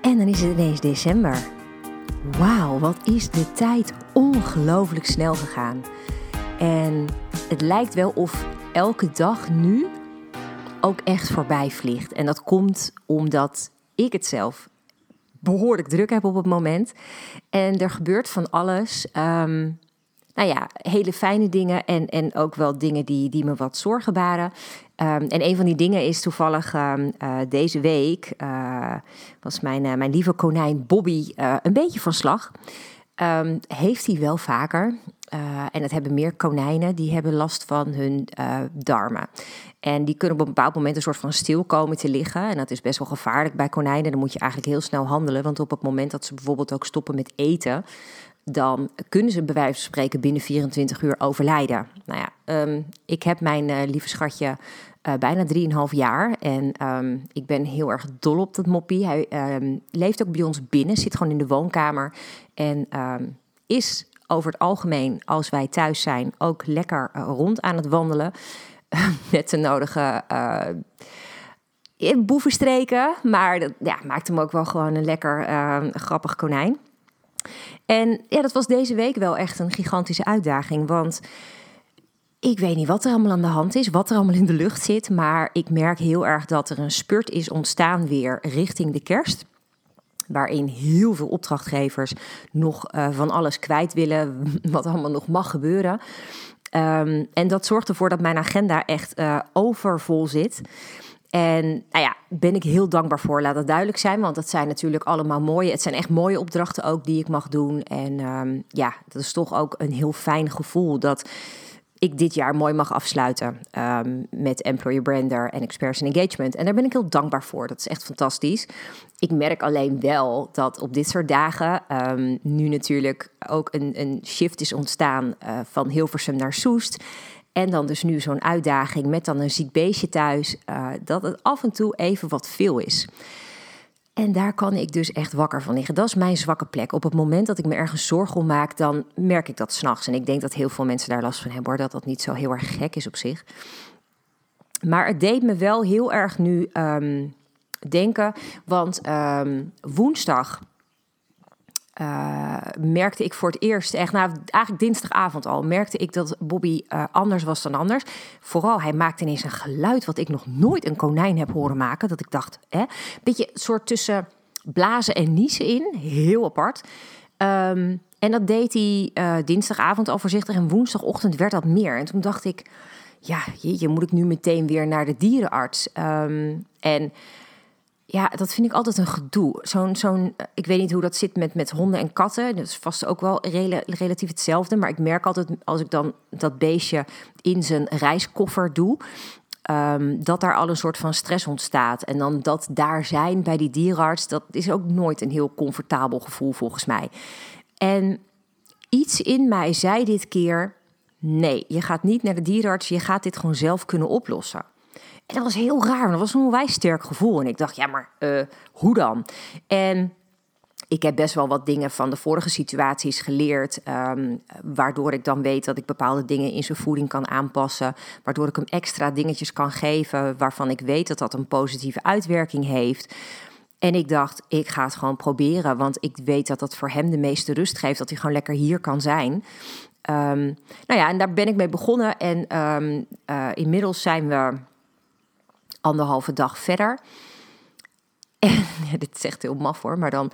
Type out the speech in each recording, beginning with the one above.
En dan is het ineens december. Wauw, wat is de tijd ongelooflijk snel gegaan. En het lijkt wel of elke dag nu ook echt voorbij vliegt. En dat komt omdat ik het zelf behoorlijk druk heb op het moment. En er gebeurt van alles. Um, nou ja, hele fijne dingen en, en ook wel dingen die, die me wat zorgen baren. Ehm, en een van die dingen is toevallig ehm, eh, deze week uh, was mijn, uh, mijn lieve konijn Bobby een beetje van slag. Um, heeft hij wel vaker. en dat hebben meer konijnen, die hebben last van hun darmen. En die kunnen op een bepaald moment een soort van stil komen te liggen. En dat is best wel gevaarlijk bij konijnen. Dan moet je eigenlijk heel snel handelen. Want op het moment dat ze bijvoorbeeld ook stoppen met eten, dan kunnen ze bij wijze van spreken binnen 24 uur overlijden. Nou ja, um, ik heb mijn uh, lieve schatje uh, bijna 3,5 jaar en um, ik ben heel erg dol op dat moppie. Hij um, leeft ook bij ons binnen, zit gewoon in de woonkamer en is over het algemeen, als wij thuis zijn, ook lekker uh, rond aan het wandelen. met de nodige boevenstreken, maar dat ja, maakt hem ook wel gewoon een lekker grappig konijn. En ja, dat was deze week wel echt een gigantische uitdaging. Want ik weet niet wat er allemaal aan de hand is, wat er allemaal in de lucht zit. Maar ik merk heel erg dat er een spurt is ontstaan weer richting de kerst. Waarin heel veel opdrachtgevers nog uh, van alles kwijt willen, wat allemaal nog mag gebeuren. Um, en dat zorgt ervoor dat mijn agenda echt uh, overvol zit. En nou ja, ben ik heel dankbaar voor, laat dat duidelijk zijn. Want dat zijn natuurlijk allemaal mooie, het zijn echt mooie opdrachten ook die ik mag doen. En um, ja, dat is toch ook een heel fijn gevoel dat ik dit jaar mooi mag afsluiten um, met Employer Brander en Experts Engagement. En daar ben ik heel dankbaar voor. Dat is echt fantastisch. Ik merk alleen wel dat op dit soort dagen um, nu natuurlijk ook een, een shift is ontstaan uh, van Hilversum naar Soest. En dan dus nu zo'n uitdaging met dan een ziek beestje thuis, uh, dat het af en toe even wat veel is. En daar kan ik dus echt wakker van liggen. Dat is mijn zwakke plek. Op het moment dat ik me ergens zorgen om maak, dan merk ik dat s'nachts. En ik denk dat heel veel mensen daar last van hebben, hoor. Dat dat niet zo heel erg gek is op zich. Maar het deed me wel heel erg nu um, denken. Want um, woensdag uh, merkte ik voor het eerst, echt nou, eigenlijk dinsdagavond al, merkte ik dat Bobby uh, anders was dan anders. Vooral, hij maakte ineens een geluid wat ik nog nooit een konijn heb horen maken. Dat ik dacht, hè, beetje een soort tussen blazen en niezen in, heel apart. Um, en dat deed hij uh, dinsdagavond al voorzichtig en woensdagochtend werd dat meer. En toen dacht ik, ja, jeetje, moet ik nu meteen weer naar de dierenarts? Um, en ja, dat vind ik altijd een gedoe. Zo'n, zo'n, ik weet niet hoe dat zit met, met honden en katten. Dat is vast ook wel rela relatief hetzelfde. Maar ik merk altijd als ik dan dat beestje in zijn reiskoffer doe. Um, dat daar al een soort van stress ontstaat. En dan dat daar zijn bij die dierenarts, dat is ook nooit een heel comfortabel gevoel volgens mij. En iets in mij zei dit keer: nee, je gaat niet naar de dierenarts, je gaat dit gewoon zelf kunnen oplossen. En dat was heel raar, dat was een onwijs sterk gevoel. En ik dacht, ja, maar uh, hoe dan? En ik heb best wel wat dingen van de vorige situaties geleerd, um, waardoor ik dan weet dat ik bepaalde dingen in zijn voeding kan aanpassen, waardoor ik hem extra dingetjes kan geven waarvan ik weet dat dat een positieve uitwerking heeft. En ik dacht, ik ga het gewoon proberen, want ik weet dat dat voor hem de meeste rust geeft, dat hij gewoon lekker hier kan zijn. Um, nou ja, en daar ben ik mee begonnen en um, uh, inmiddels zijn we anderhalve dag verder. En dit echt heel maf hoor, maar dan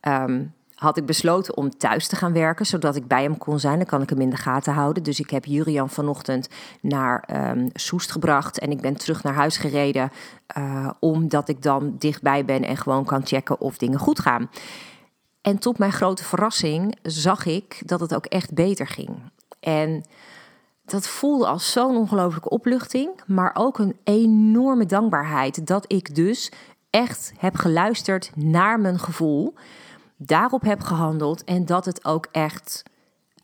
um, had ik besloten om thuis te gaan werken, zodat ik bij hem kon zijn. Dan kan ik hem in de gaten houden. Dus ik heb Jurian vanochtend naar um, Soest gebracht en ik ben terug naar huis gereden, uh, omdat ik dan dichtbij ben en gewoon kan checken of dingen goed gaan. En tot mijn grote verrassing zag ik dat het ook echt beter ging. En dat voelde als zo'n ongelooflijke opluchting, maar ook een enorme dankbaarheid dat ik dus echt heb geluisterd naar mijn gevoel. daarop heb gehandeld en dat het ook echt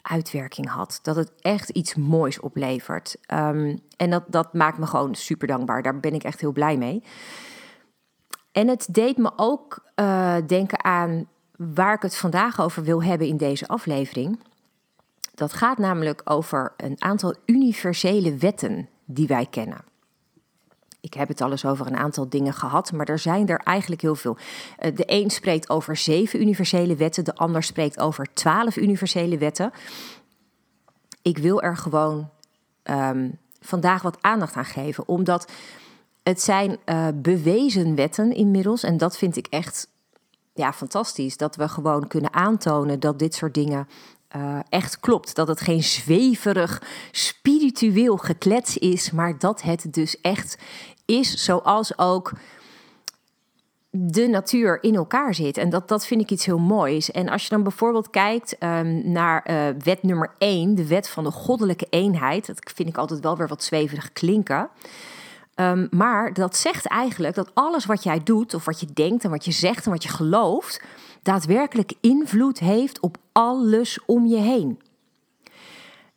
uitwerking had. Dat het echt iets moois oplevert. Ehm, en dat, dat maakt me gewoon super dankbaar. Daar ben ik echt heel blij mee. En het deed me ook uh, denken aan waar ik het vandaag over wil hebben in deze aflevering. Dat gaat namelijk over een aantal universele wetten die wij kennen. Ik heb het al eens over een aantal dingen gehad, maar er zijn er eigenlijk heel veel. Eh, de een spreekt over zeven universele wetten, de ander spreekt over twaalf universele wetten. Ik wil er gewoon um, vandaag wat aandacht aan geven, omdat het zijn uh, bewezen wetten inmiddels. En dat vind ik echt ja, fantastisch. Dat we gewoon kunnen aantonen dat dit soort dingen uh, echt klopt. Dat het geen zweverig, spiritueel geklets is, maar dat het dus echt is zoals ook de natuur in elkaar zit. En dat, dat vind ik iets heel moois. En als je dan bijvoorbeeld kijkt um, naar uh, wet nummer 1, de wet van de goddelijke eenheid, dat vind ik altijd wel weer wat zweverig klinken. Um, maar dat zegt eigenlijk dat alles wat jij doet, of wat je denkt en wat je zegt en wat je gelooft, daadwerkelijk invloed heeft op alles om je heen.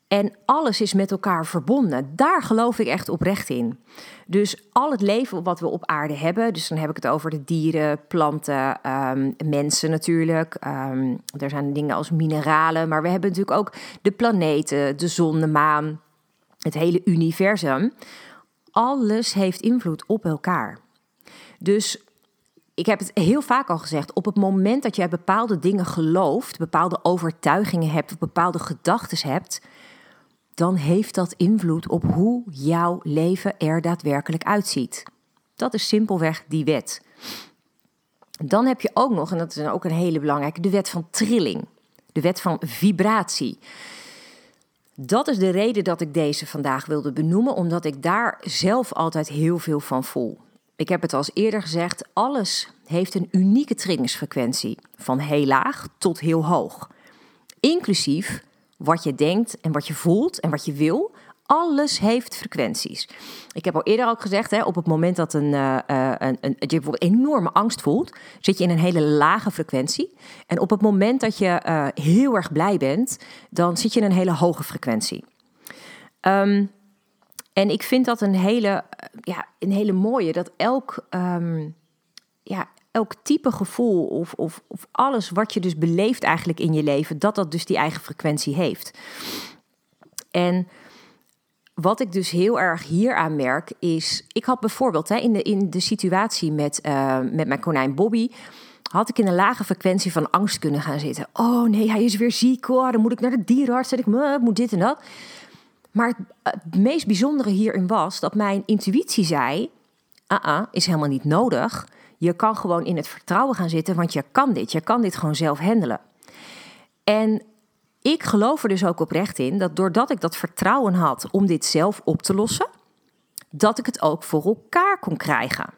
En alles is met elkaar verbonden. Daar geloof ik echt oprecht in. Dus al het leven wat we op aarde hebben, dus dan heb ik het over de dieren, planten, um, mensen natuurlijk. Um, er zijn dingen als mineralen, maar we hebben natuurlijk ook de planeten, de zon, de maan, het hele universum. Alles heeft invloed op elkaar. Dus ik heb het heel vaak al gezegd, op het moment dat jij bepaalde dingen gelooft, bepaalde overtuigingen hebt, bepaalde gedachten hebt, dan heeft dat invloed op hoe jouw leven er daadwerkelijk uitziet. Dat is simpelweg die wet. Dan heb je ook nog, en dat is ook een hele belangrijke, de wet van trilling. De wet van vibratie. Dat is de reden dat ik deze vandaag wilde benoemen, omdat ik daar zelf altijd heel veel van voel. Ik heb het al eerder gezegd, alles heeft een unieke trillingsfrequentie, van heel laag tot heel hoog. Inclusief wat je denkt en wat je voelt en wat je wil. Alles heeft frequenties. Ik heb al eerder ook gezegd, hè, op het moment dat een, uh, een, een, je bijvoorbeeld enorme angst voelt, zit je in een hele lage frequentie. En op het moment dat je uh, heel erg blij bent, dan zit je in een hele hoge frequentie. Um, en ik vind dat een hele, ja, een hele mooie, dat elk, um, ja, elk type gevoel of, of, of alles wat je dus beleeft eigenlijk in je leven, dat dat dus die eigen frequentie heeft. En wat ik dus heel erg hier aan merk is, ik had bijvoorbeeld hè, in, de, in de situatie met, uh, met mijn konijn Bobby, had ik in een lage frequentie van angst kunnen gaan zitten. Oh nee, hij is weer ziek, oh, dan moet ik naar de dierenarts en ik moet dit en dat. Maar het meest bijzondere hierin was dat mijn intuïtie zei: ah, ah, is helemaal niet nodig. Je kan gewoon in het vertrouwen gaan zitten, want je kan dit. Je kan dit gewoon zelf handelen. En ik geloof er dus ook oprecht in dat doordat ik dat vertrouwen had om dit zelf op te lossen, dat ik het ook voor elkaar kon krijgen.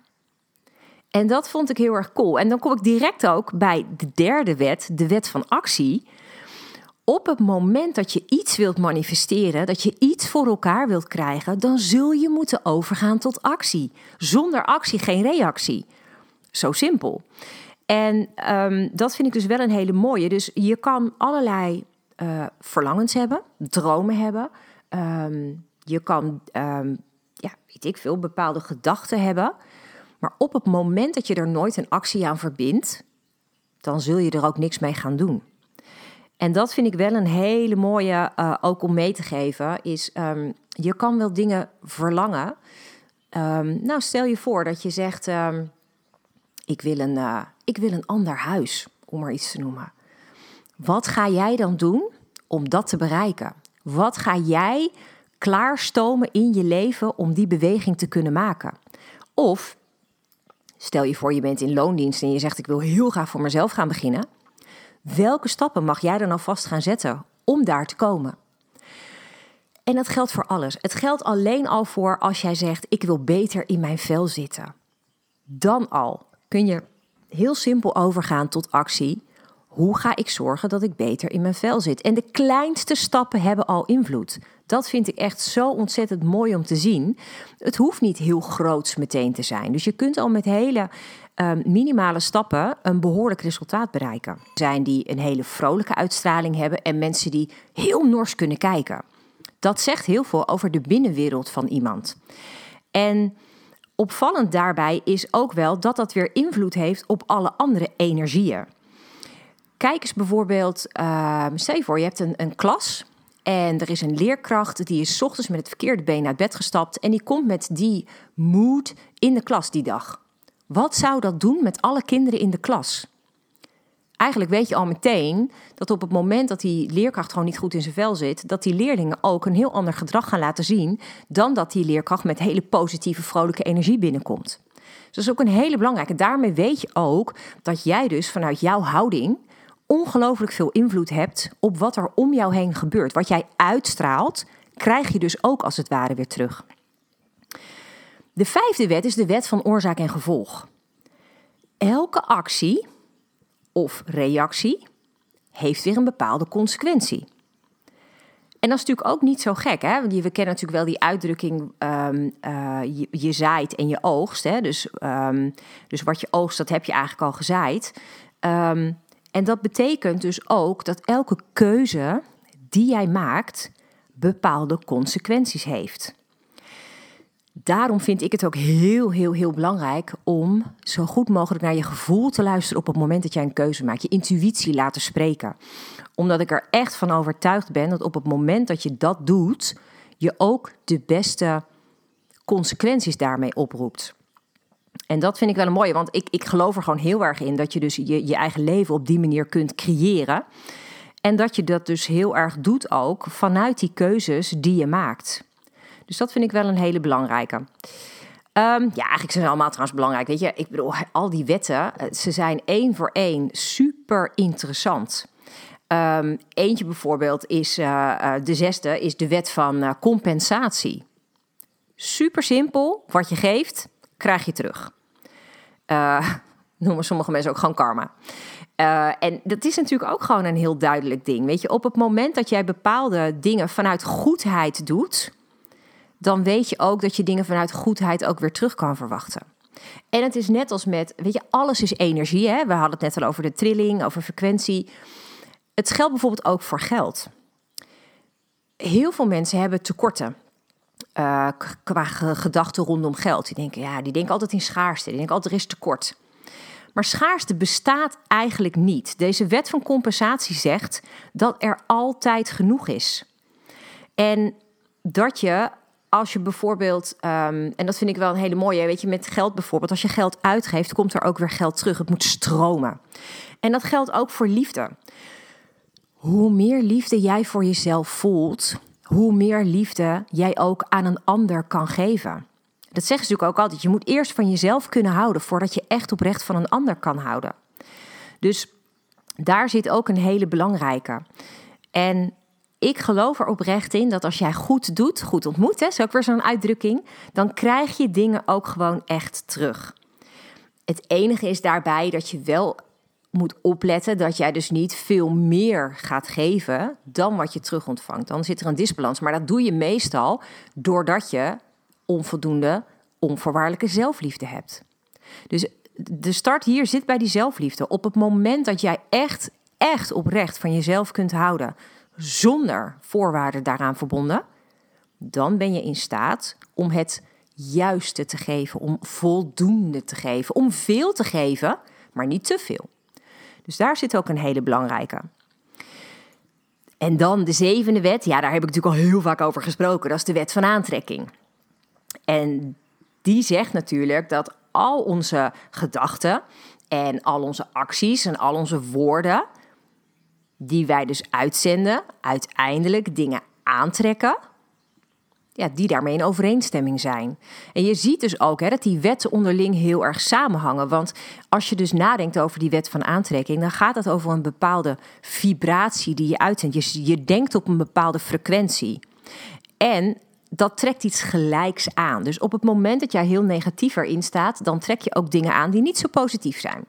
En dat vond ik heel erg cool. En dan kom ik direct ook bij de derde wet, de wet van actie op het moment dat je iets wilt manifesteren, dat je iets voor elkaar wilt krijgen, dan zul je moeten overgaan tot actie. Zonder actie geen reactie. Zo simpel. En um, dat vind ik dus wel een hele mooie. Dus je kan allerlei uh, verlangens hebben, dromen hebben. Um, je kan, um, ja, weet ik veel, bepaalde gedachten hebben. Maar op het moment dat je er nooit een actie aan verbindt, dan zul je er ook niks mee gaan doen. En dat vind ik wel een hele mooie, uh, ook om mee te geven, is um, je kan wel dingen verlangen. Um, nou, stel je voor dat je zegt, um, ik, wil een, uh, ik wil een ander huis, om maar iets te noemen. Wat ga jij dan doen om dat te bereiken? Wat ga jij klaarstomen in je leven om die beweging te kunnen maken? Of stel je voor, je bent in loondienst en je zegt, ik wil heel graag voor mezelf gaan beginnen. Welke stappen mag jij dan alvast gaan zetten om daar te komen? En dat geldt voor alles. Het geldt alleen al voor als jij zegt: Ik wil beter in mijn vel zitten. Dan al kun je heel simpel overgaan tot actie. Hoe ga ik zorgen dat ik beter in mijn vel zit? En de kleinste stappen hebben al invloed. Dat vind ik echt zo ontzettend mooi om te zien. Het hoeft niet heel groots meteen te zijn. Dus je kunt al met hele ehm, minimale stappen een behoorlijk resultaat bereiken. Er zijn die een hele vrolijke uitstraling hebben en mensen die heel nors kunnen kijken. Dat zegt heel veel over de binnenwereld van iemand. En opvallend daarbij is ook wel dat dat weer invloed heeft op alle andere energieën. Kijk eens bijvoorbeeld, uh, stel je voor, je hebt een, een klas en er is een leerkracht die is ochtends met het verkeerde been uit bed gestapt en die komt met die mood in de klas die dag. Wat zou dat doen met alle kinderen in de klas? Eigenlijk weet je al meteen dat op het moment dat die leerkracht gewoon niet goed in zijn vel zit, dat die leerlingen ook een heel ander gedrag gaan laten zien dan dat die leerkracht met hele positieve, vrolijke energie binnenkomt. Dus dat is ook een hele belangrijke. Daarmee weet je ook dat jij dus vanuit jouw houding ongelooflijk veel invloed hebt op wat er om jou heen gebeurt. Wat jij uitstraalt, krijg je dus ook als het ware weer terug. De vijfde wet is de wet van oorzaak en gevolg. Elke actie of reactie heeft weer een bepaalde consequentie. En dat is natuurlijk ook niet zo gek, hè? Want we kennen natuurlijk wel die uitdrukking: um, uh, je, zaait en je oogst. Hè? Dus, um, dus wat je oogst, dat heb je eigenlijk al gezaaid. Um, en dat betekent dus ook dat elke keuze die jij maakt bepaalde consequenties heeft. Daarom vind ik het ook heel, heel, heel belangrijk om zo goed mogelijk naar je gevoel te luisteren op het moment dat jij een keuze maakt. Je intuïtie laten spreken. Omdat ik er echt van overtuigd ben dat op het moment dat je dat doet, je ook de beste consequenties daarmee oproept. En dat vind ik wel een mooie, want ik, ik geloof er gewoon heel erg in dat je dus je, je eigen leven op die manier kunt creëren. En dat je dat dus heel erg doet ook vanuit die keuzes die je maakt. Dus dat vind ik wel een hele belangrijke. Um, ja, eigenlijk zijn ze allemaal trouwens belangrijk. Weet je, ik bedoel, al die wetten, eh, ze zijn één voor één super interessant. Um, eentje bijvoorbeeld is, uh, de zesde, is de wet van compensatie. Super simpel, wat je geeft, krijg je terug. Uh, noemen sommige mensen ook gewoon karma. Uh, en dat is natuurlijk ook gewoon een heel duidelijk ding. Weet je, op het moment dat jij bepaalde dingen vanuit goedheid doet, dan weet je ook dat je dingen vanuit goedheid ook weer terug kan verwachten. En het is net als met, weet je, alles is energie. Hè? We hadden het net al over de trilling, over frequentie. Het geldt bijvoorbeeld ook voor geld. Heel veel mensen hebben tekorten uh, qua gedachten rondom geld. Die denken, ja, die denken altijd in schaarste. Die denken altijd er is tekort. Maar schaarste bestaat eigenlijk niet. Deze wet van compensatie zegt dat er altijd genoeg is. En dat je, als je bijvoorbeeld, um, en dat vind ik wel een hele mooie, weet je, met geld bijvoorbeeld, als je geld uitgeeft, komt er ook weer geld terug. Het moet stromen. En dat geldt ook voor liefde. Hoe meer liefde jij voor jezelf voelt, hoe meer liefde jij ook aan een ander kan geven. Dat zeggen ze natuurlijk ook altijd. Je moet eerst van jezelf kunnen houden voordat je echt oprecht van een ander kan houden. Dus daar zit ook een hele belangrijke. En ik geloof er oprecht in dat als jij goed doet, goed ontmoet, hè, zo ook weer zo'n uitdrukking, dan krijg je dingen ook gewoon echt terug. Het enige is daarbij dat je wel moet opletten dat jij dus niet veel meer gaat geven dan wat je terug ontvangt. Dan zit er een disbalans. Maar dat doe je meestal doordat je onvoldoende onvoorwaardelijke zelfliefde hebt. Dus de start hier zit bij die zelfliefde. Op het moment dat jij echt, echt oprecht van jezelf kunt houden, zonder voorwaarden daaraan verbonden, dan ben je in staat om het juiste te geven, om voldoende te geven, om veel te geven, maar niet te veel. Dus daar zit ook een hele belangrijke. En dan de zevende wet, ja, daar heb ik natuurlijk al heel vaak over gesproken. Dat is de wet van aantrekking. En die zegt natuurlijk dat al onze gedachten en al onze acties en al onze woorden, die wij dus uitzenden, uiteindelijk dingen aantrekken ja, die daarmee in overeenstemming zijn. En je ziet dus ook hè, dat die wetten onderling heel erg samenhangen. Want als je dus nadenkt over die wet van aantrekking, dan gaat het over een bepaalde vibratie die je uitzendt. Je, je denkt op een bepaalde frequentie. En dat trekt iets gelijks aan. Dus op het moment dat jij heel negatief erin staat, dan trek je ook dingen aan die niet zo positief zijn.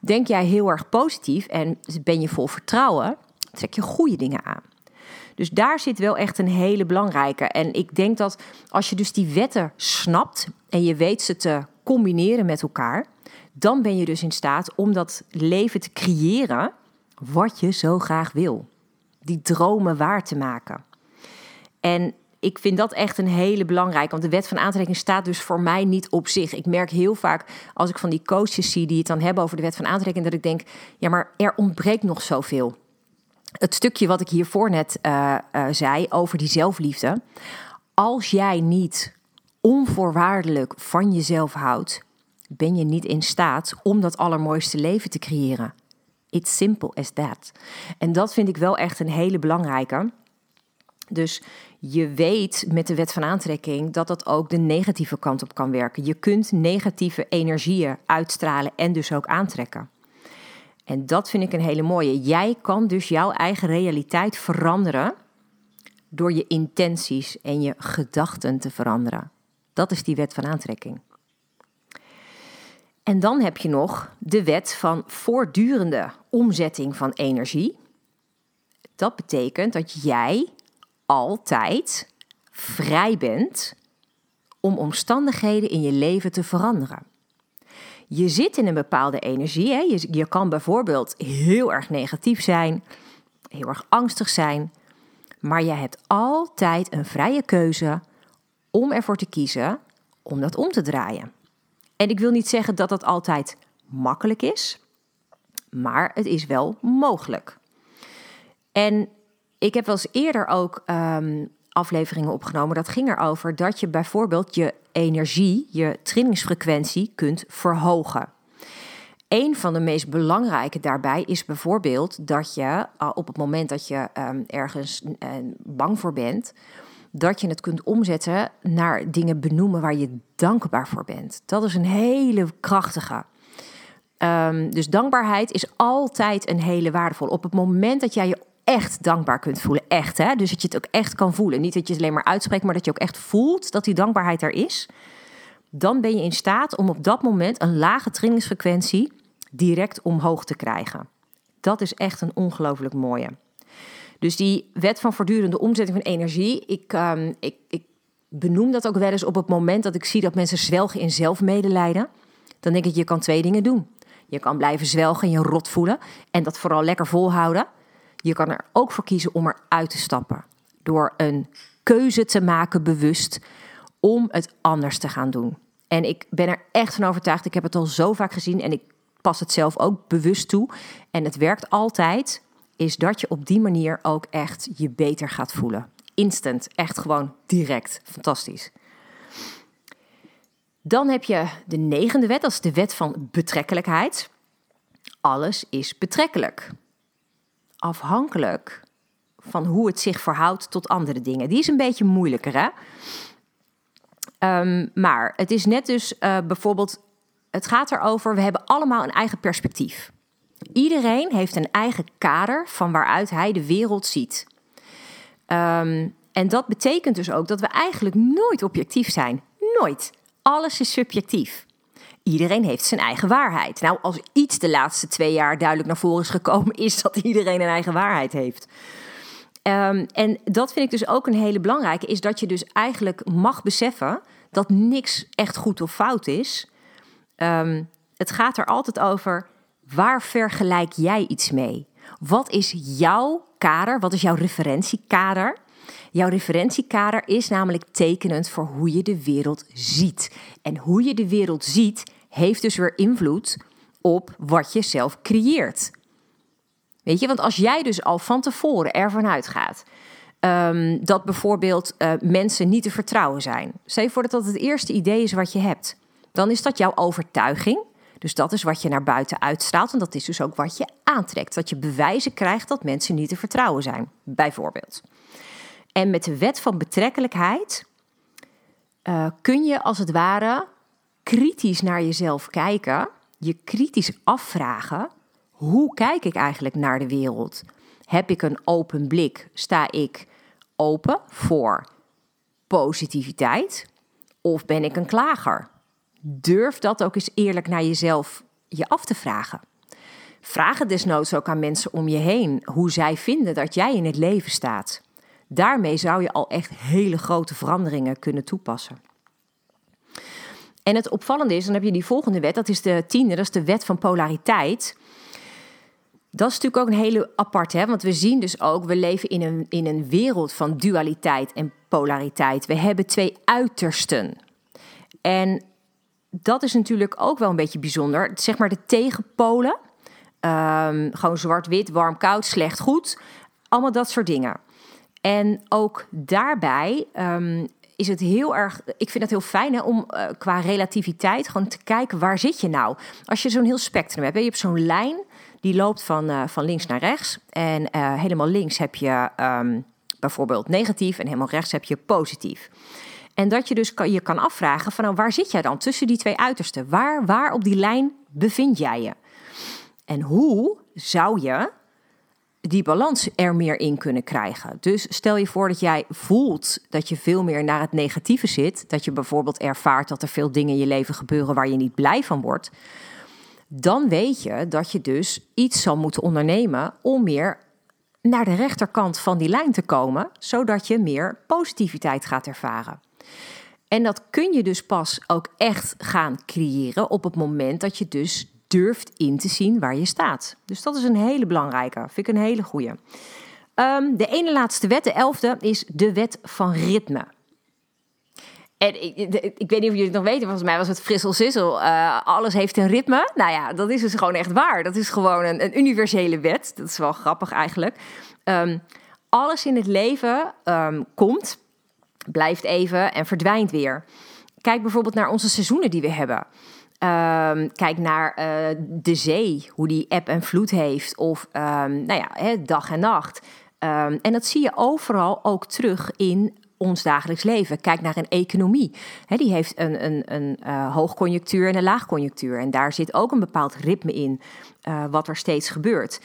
Denk jij heel erg positief en ben je vol vertrouwen, trek je goede dingen aan. Dus daar zit wel echt een hele belangrijke. En ik denk dat als je dus die wetten snapt en je weet ze te combineren met elkaar, dan ben je dus in staat om dat leven te creëren wat je zo graag wil. Die dromen waar te maken. En ik vind dat echt een hele belangrijke. Want de wet van aantrekking staat dus voor mij niet op zich. Ik merk heel vaak als ik van die coaches zie die het dan hebben over de wet van aantrekking, dat ik denk: ja, maar er ontbreekt nog zoveel. Het stukje wat ik hiervoor net uh, uh, zei over die zelfliefde. Als jij niet onvoorwaardelijk van jezelf houdt, ben je niet in staat om dat allermooiste leven te creëren. It's simple as that. En dat vind ik wel echt een hele belangrijke. Dus je weet met de wet van aantrekking dat dat ook de negatieve kant op kan werken. Je kunt negatieve energieën uitstralen en dus ook aantrekken. En dat vind ik een hele mooie. Jij kan dus jouw eigen realiteit veranderen door je intenties en je gedachten te veranderen. Dat is die wet van aantrekking. En dan heb je nog de wet van voortdurende omzetting van energie. Dat betekent dat jij altijd vrij bent om omstandigheden in je leven te veranderen. Je zit in een bepaalde energie. Hè? Je, je kan bijvoorbeeld heel erg negatief zijn, heel erg angstig zijn, maar je hebt altijd een vrije keuze om ervoor te kiezen om dat om te draaien. En ik wil niet zeggen dat dat altijd makkelijk is, maar het is wel mogelijk. En ik heb wel eens eerder ook um, afleveringen opgenomen. Dat ging erover dat je bijvoorbeeld je energie, je trainingsfrequentie kunt verhogen. Een van de meest belangrijke daarbij is bijvoorbeeld dat je uh, op het moment dat je um, ergens uh, bang voor bent, dat je het kunt omzetten naar dingen benoemen waar je dankbaar voor bent. Dat is een hele krachtige. Um, dus dankbaarheid is altijd een hele waardevol. Op het moment dat jij je echt dankbaar kunt voelen, echt hè, dus dat je het ook echt kan voelen. Niet dat je het alleen maar uitspreekt, maar dat je ook echt voelt dat die dankbaarheid er is. Dan ben je in staat om op dat moment een lage trainingsfrequentie direct omhoog te krijgen. Dat is echt een ongelooflijk mooie. Dus die wet van voortdurende omzetting van energie, ik, um, ik, ik benoem dat ook wel eens op het moment dat ik zie dat mensen zwelgen in zelfmedelijden. Dan denk ik, je kan twee dingen doen. Je kan blijven zwelgen en je rot voelen en dat vooral lekker volhouden. Je kan er ook voor kiezen om eruit te stappen. Door een keuze te maken bewust om het anders te gaan doen. En ik ben er echt van overtuigd. Ik heb het al zo vaak gezien en ik pas het zelf ook bewust toe. En het werkt altijd is dat je op die manier ook echt je beter gaat voelen. Instant, echt gewoon direct. Fantastisch. Dan heb je de negende wet, dat is de wet van betrekkelijkheid. Alles is betrekkelijk. Afhankelijk van hoe het zich verhoudt tot andere dingen. Die is een beetje moeilijker, hè? Um, maar het is net dus uh, bijvoorbeeld, het gaat erover, we hebben allemaal een eigen perspectief. Iedereen heeft een eigen kader van waaruit hij de wereld ziet. Um, en dat betekent dus ook dat we eigenlijk nooit objectief zijn. Nooit. Alles is subjectief. Iedereen heeft zijn eigen waarheid. Nou, als iets de laatste twee jaar duidelijk naar voren is gekomen, is dat iedereen een eigen waarheid heeft. Um, en dat vind ik dus ook een hele belangrijke, is dat je dus eigenlijk mag beseffen dat niks echt goed of fout is. Um, het gaat er altijd over Waar vergelijk jij iets mee? Wat is jouw kader? Wat is jouw referentiekader? Jouw referentiekader is namelijk tekenend voor hoe je de wereld ziet. En hoe je de wereld ziet, heeft dus weer invloed op wat je zelf creëert. Weet je, want als jij dus al van tevoren ervan uitgaat um, dat bijvoorbeeld uh, mensen niet te vertrouwen zijn. Stel je voor dat dat het eerste idee is wat je hebt. Dan is dat jouw overtuiging. Dus dat is wat je naar buiten uitstraalt en dat is dus ook wat je aantrekt. Dat je bewijzen krijgt dat mensen niet te vertrouwen zijn, bijvoorbeeld. En met de wet van betrekkelijkheid uh, kun je als het ware kritisch naar jezelf kijken, je kritisch afvragen: hoe kijk ik eigenlijk naar de wereld? Heb ik een open blik? Sta ik open voor positiviteit? Of ben ik een klager? Durf dat ook eens eerlijk naar jezelf je af te vragen. Vraag het desnoods ook aan mensen om je heen hoe zij vinden dat jij in het leven staat. Daarmee zou je al echt hele grote veranderingen kunnen toepassen. En het opvallende is, dan heb je die volgende wet, dat is de tiende, dat is de wet van polariteit. Dat is natuurlijk ook een hele apart, hè? want we zien dus ook, we leven in een, in een wereld van dualiteit en polariteit. We hebben twee uitersten. En dat is natuurlijk ook wel een beetje bijzonder. Zeg maar de tegenpolen. Um, gewoon zwart-wit, warm-koud, slecht-goed. Allemaal dat soort dingen. En ook daarbij um, is het heel erg. Ik vind het heel fijn hè, om uh, qua relativiteit gewoon te kijken waar zit je nou. Als je zo'n heel spectrum hebt, je hebt zo'n lijn die loopt van, uh, van links naar rechts. En uh, helemaal links heb je um, bijvoorbeeld negatief en helemaal rechts heb je positief. En dat je dus je kan afvragen van nou, waar zit jij dan tussen die twee uitersten? Waar, waar op die lijn bevind jij je? En hoe zou je die balans er meer in kunnen krijgen? Dus stel je voor dat jij voelt dat je veel meer naar het negatieve zit. Dat je bijvoorbeeld ervaart dat er veel dingen in je leven gebeuren waar je niet blij van wordt. Dan weet je dat je dus iets zal moeten ondernemen om meer naar de rechterkant van die lijn te komen, zodat je meer positiviteit gaat ervaren. En dat kun je dus pas ook echt gaan creëren op het moment dat je dus durft in te zien waar je staat. Dus dat is een hele belangrijke, vind ik een hele goede. Um, de ene laatste wet, de elfde, is de wet van ritme. En ik, weet niet of jullie het nog weten, volgens mij was het frissel sissel. Uh, alles heeft een ritme. Nou ja, dat is dus gewoon echt waar. Dat is gewoon een, een universele wet. Dat is wel grappig eigenlijk. Um, alles in het leven um, komt blijft even en verdwijnt weer. Kijk bijvoorbeeld naar onze seizoenen die we hebben. Um, kijk naar uh, de zee, hoe die eb en vloed heeft, of um, nou ja, dag en nacht. Um, en dat zie je overal ook terug in ons dagelijks leven. Kijk naar een economie. Die heeft een, een, een uh, hoogconjunctuur en een laagconjunctuur. En daar zit ook een bepaald ritme in, uh, wat er steeds gebeurt.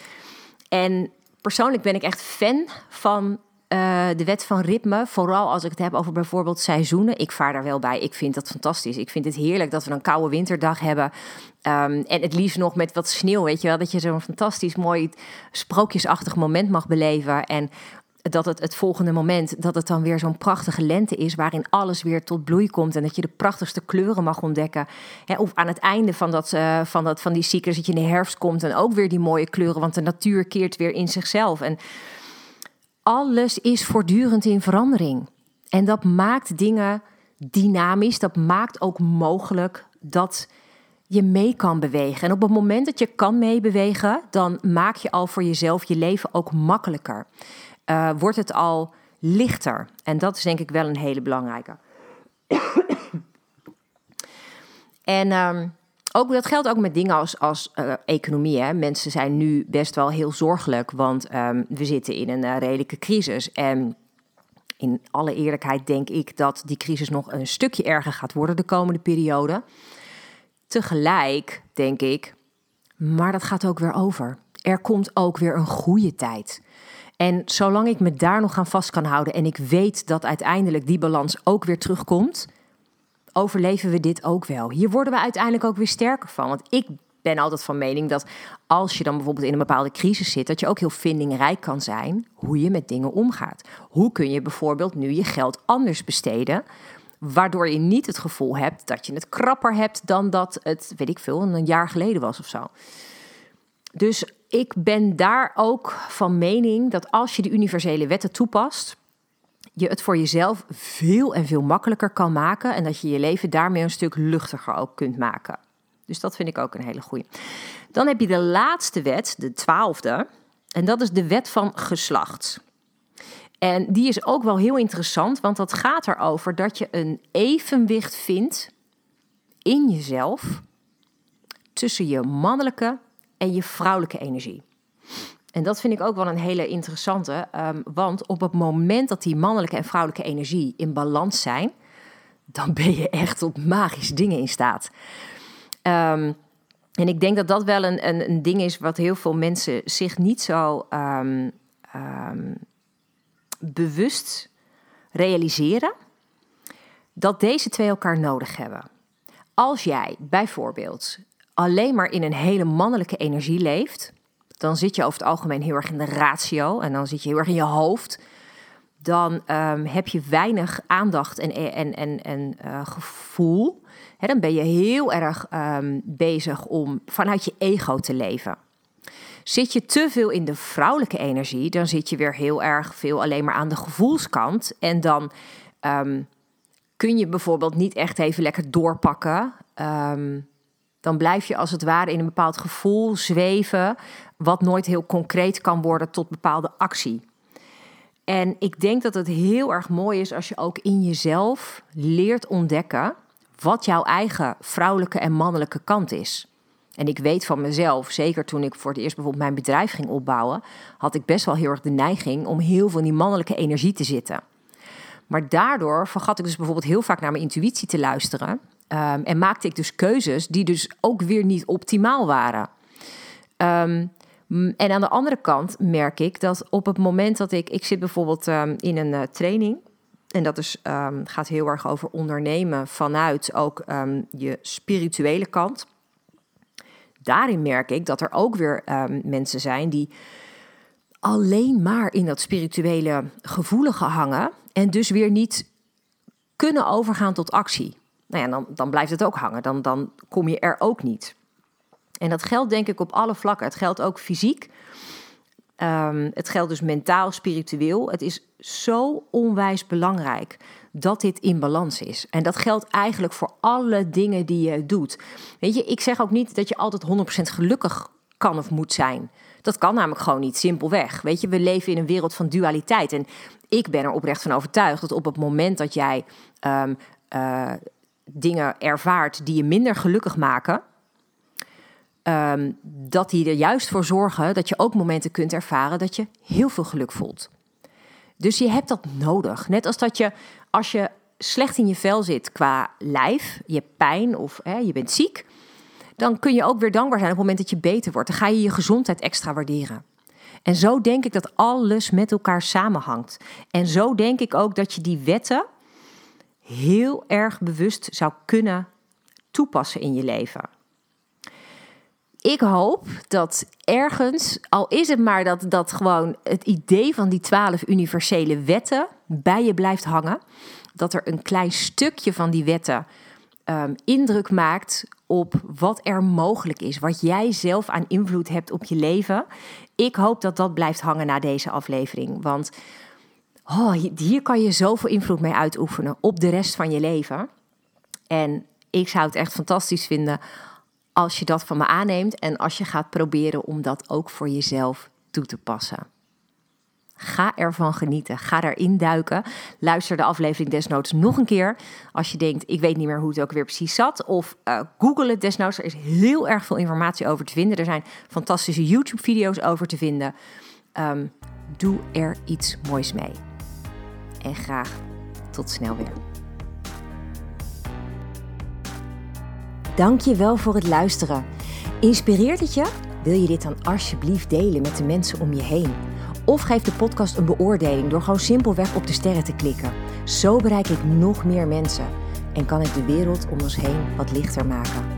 En persoonlijk ben ik echt fan van uh, de wet van ritme, vooral als ik het heb over bijvoorbeeld seizoenen. Ik vaar daar wel bij. Ik vind dat fantastisch. Ik vind het heerlijk dat we een koude winterdag hebben. Um, en het liefst nog met wat sneeuw, weet je wel. Dat je zo'n fantastisch mooi sprookjesachtig moment mag beleven. En dat het het volgende moment, dat het dan weer zo'n prachtige lente is... waarin alles weer tot bloei komt en dat je de prachtigste kleuren mag ontdekken. of aan het einde van, dat, uh, van, dat, van die cyclus dat je in de herfst komt... en ook weer die mooie kleuren, want de natuur keert weer in zichzelf. En alles is voortdurend in verandering. En dat maakt dingen dynamisch. Dat maakt ook mogelijk dat je mee kan bewegen. En op het moment dat je kan meebewegen, dan maak je al voor jezelf je leven ook makkelijker. Uh, wordt het al lichter. En dat is denk ik wel een hele belangrijke. en um, ook, dat geldt ook met dingen als, als uh, economie. Hè. Mensen zijn nu best wel heel zorgelijk, want um, we zitten in een uh, redelijke crisis. En in alle eerlijkheid denk ik dat die crisis nog een stukje erger gaat worden de komende periode. Tegelijk denk ik, maar dat gaat ook weer over. Er komt ook weer een goede tijd. En zolang ik me daar nog aan vast kan houden en ik weet dat uiteindelijk die balans ook weer terugkomt, overleven we dit ook wel. Hier worden we uiteindelijk ook weer sterker van. Want ik ben altijd van mening dat als je dan bijvoorbeeld in een bepaalde crisis zit, dat je ook heel vindingrijk kan zijn hoe je met dingen omgaat. Hoe kun je bijvoorbeeld nu je geld anders besteden? Waardoor je niet het gevoel hebt dat je het krapper hebt dan dat het, weet ik veel, een jaar geleden was of zo. Dus ik ben daar ook van mening dat als je de universele wetten toepast, je het voor jezelf veel en veel makkelijker kan maken en dat je je leven daarmee een stuk luchtiger ook kunt maken. Dus dat vind ik ook een hele goede. Dan heb je de laatste wet, de twaalfde, en dat is de wet van geslacht. En die is ook wel heel interessant, want dat gaat erover dat je een evenwicht vindt in jezelf tussen je mannelijke en je vrouwelijke energie. En dat vind ik ook wel een hele interessante. Um, want op het moment dat die mannelijke en vrouwelijke energie in balans zijn, dan ben je echt tot magische dingen in staat. Um, en ik denk dat dat wel een, een, een, ding is wat heel veel mensen zich niet zo um, bewust realiseren. Dat deze twee elkaar nodig hebben. Als jij bijvoorbeeld alleen maar in een hele mannelijke energie leeft, dan zit je over het algemeen heel erg in de ratio en dan zit je heel erg in je hoofd. Dan um, heb je weinig aandacht en, en, en, en uh, gevoel. dan ben je heel erg ehm, bezig om vanuit je ego te leven. Zit je te veel in de vrouwelijke energie, dan zit je weer heel erg veel alleen maar aan de gevoelskant. En dan ehm, kun je bijvoorbeeld niet echt even lekker doorpakken. Ehm, dan blijf je als het ware in een bepaald gevoel zweven, wat nooit heel concreet kan worden tot bepaalde actie. En ik denk dat het heel erg mooi is als je ook in jezelf leert ontdekken wat jouw eigen vrouwelijke en mannelijke kant is. En ik weet van mezelf, zeker toen ik voor het eerst bijvoorbeeld mijn bedrijf ging opbouwen, had ik best wel heel erg de neiging om heel veel in die mannelijke energie te zitten. Maar daardoor vergat ik dus bijvoorbeeld heel vaak naar mijn intuïtie te luisteren. Ehm, en maakte ik dus keuzes die dus ook weer niet optimaal waren. Um, en aan de andere kant merk ik dat op het moment dat ik... Ik zit bijvoorbeeld um, in een uh, training... En dat is, gaat heel erg over ondernemen vanuit ook je spirituele kant. Daarin merk ik dat er ook weer mensen zijn die alleen maar in dat spirituele gevoelige hangen en dus weer niet kunnen overgaan tot actie. Nou ja, dan, dan blijft het ook hangen. Dan, dan kom je er ook niet. En dat geldt denk ik op alle vlakken. Het geldt ook fysiek. Um, het geldt dus mentaal, spiritueel. Het is zo onwijs belangrijk dat dit in balans is. En dat geldt eigenlijk voor alle dingen die je doet. Weet je, ik zeg ook niet dat je altijd 100% gelukkig kan of moet zijn. Dat kan namelijk gewoon niet, simpelweg. Weet je, we leven in een wereld van dualiteit. En ik ben er oprecht van overtuigd dat op het moment dat jij um, uh, dingen ervaart die je minder gelukkig maken, um, dat die er juist voor zorgen dat je ook momenten kunt ervaren dat je heel veel geluk voelt. Dus je hebt dat nodig. Net als dat je, als je slecht in je vel zit qua lijf, je pijn of hè, je bent ziek, dan kun je ook weer dankbaar zijn op het moment dat je beter wordt. Dan ga je je gezondheid extra waarderen. En zo denk ik dat alles met elkaar samenhangt. En zo denk ik ook dat je die wetten heel erg bewust zou kunnen toepassen in je leven. Ik hoop dat ergens, al is het maar dat, dat gewoon het idee van die twaalf universele wetten bij je blijft hangen, dat er een klein stukje van die wetten um, indruk maakt op wat er mogelijk is, wat jij zelf aan invloed hebt op je leven. Ik hoop dat dat blijft hangen na deze aflevering, want oh, hier kan je zoveel invloed mee uitoefenen op de rest van je leven. En ik zou het echt fantastisch vinden als je dat van me aanneemt en als je gaat proberen om dat ook voor jezelf toe te passen. Ga ervan genieten. Ga erin duiken. Luister de aflevering desnoods nog een keer. Als je denkt, ik weet niet meer hoe het ook weer precies zat. Of uh, google het desnoods. Er is heel erg veel informatie over te vinden. Er zijn fantastische YouTube-video's over te vinden. Um, doe er iets moois mee. En graag tot snel weer. Dank je wel voor het luisteren. Inspireert het je? Wil je dit dan alsjeblieft delen met de mensen om je heen? Of geef de podcast een beoordeling door gewoon simpelweg op de sterren te klikken. Zo bereik ik nog meer mensen en kan ik de wereld om ons heen wat lichter maken.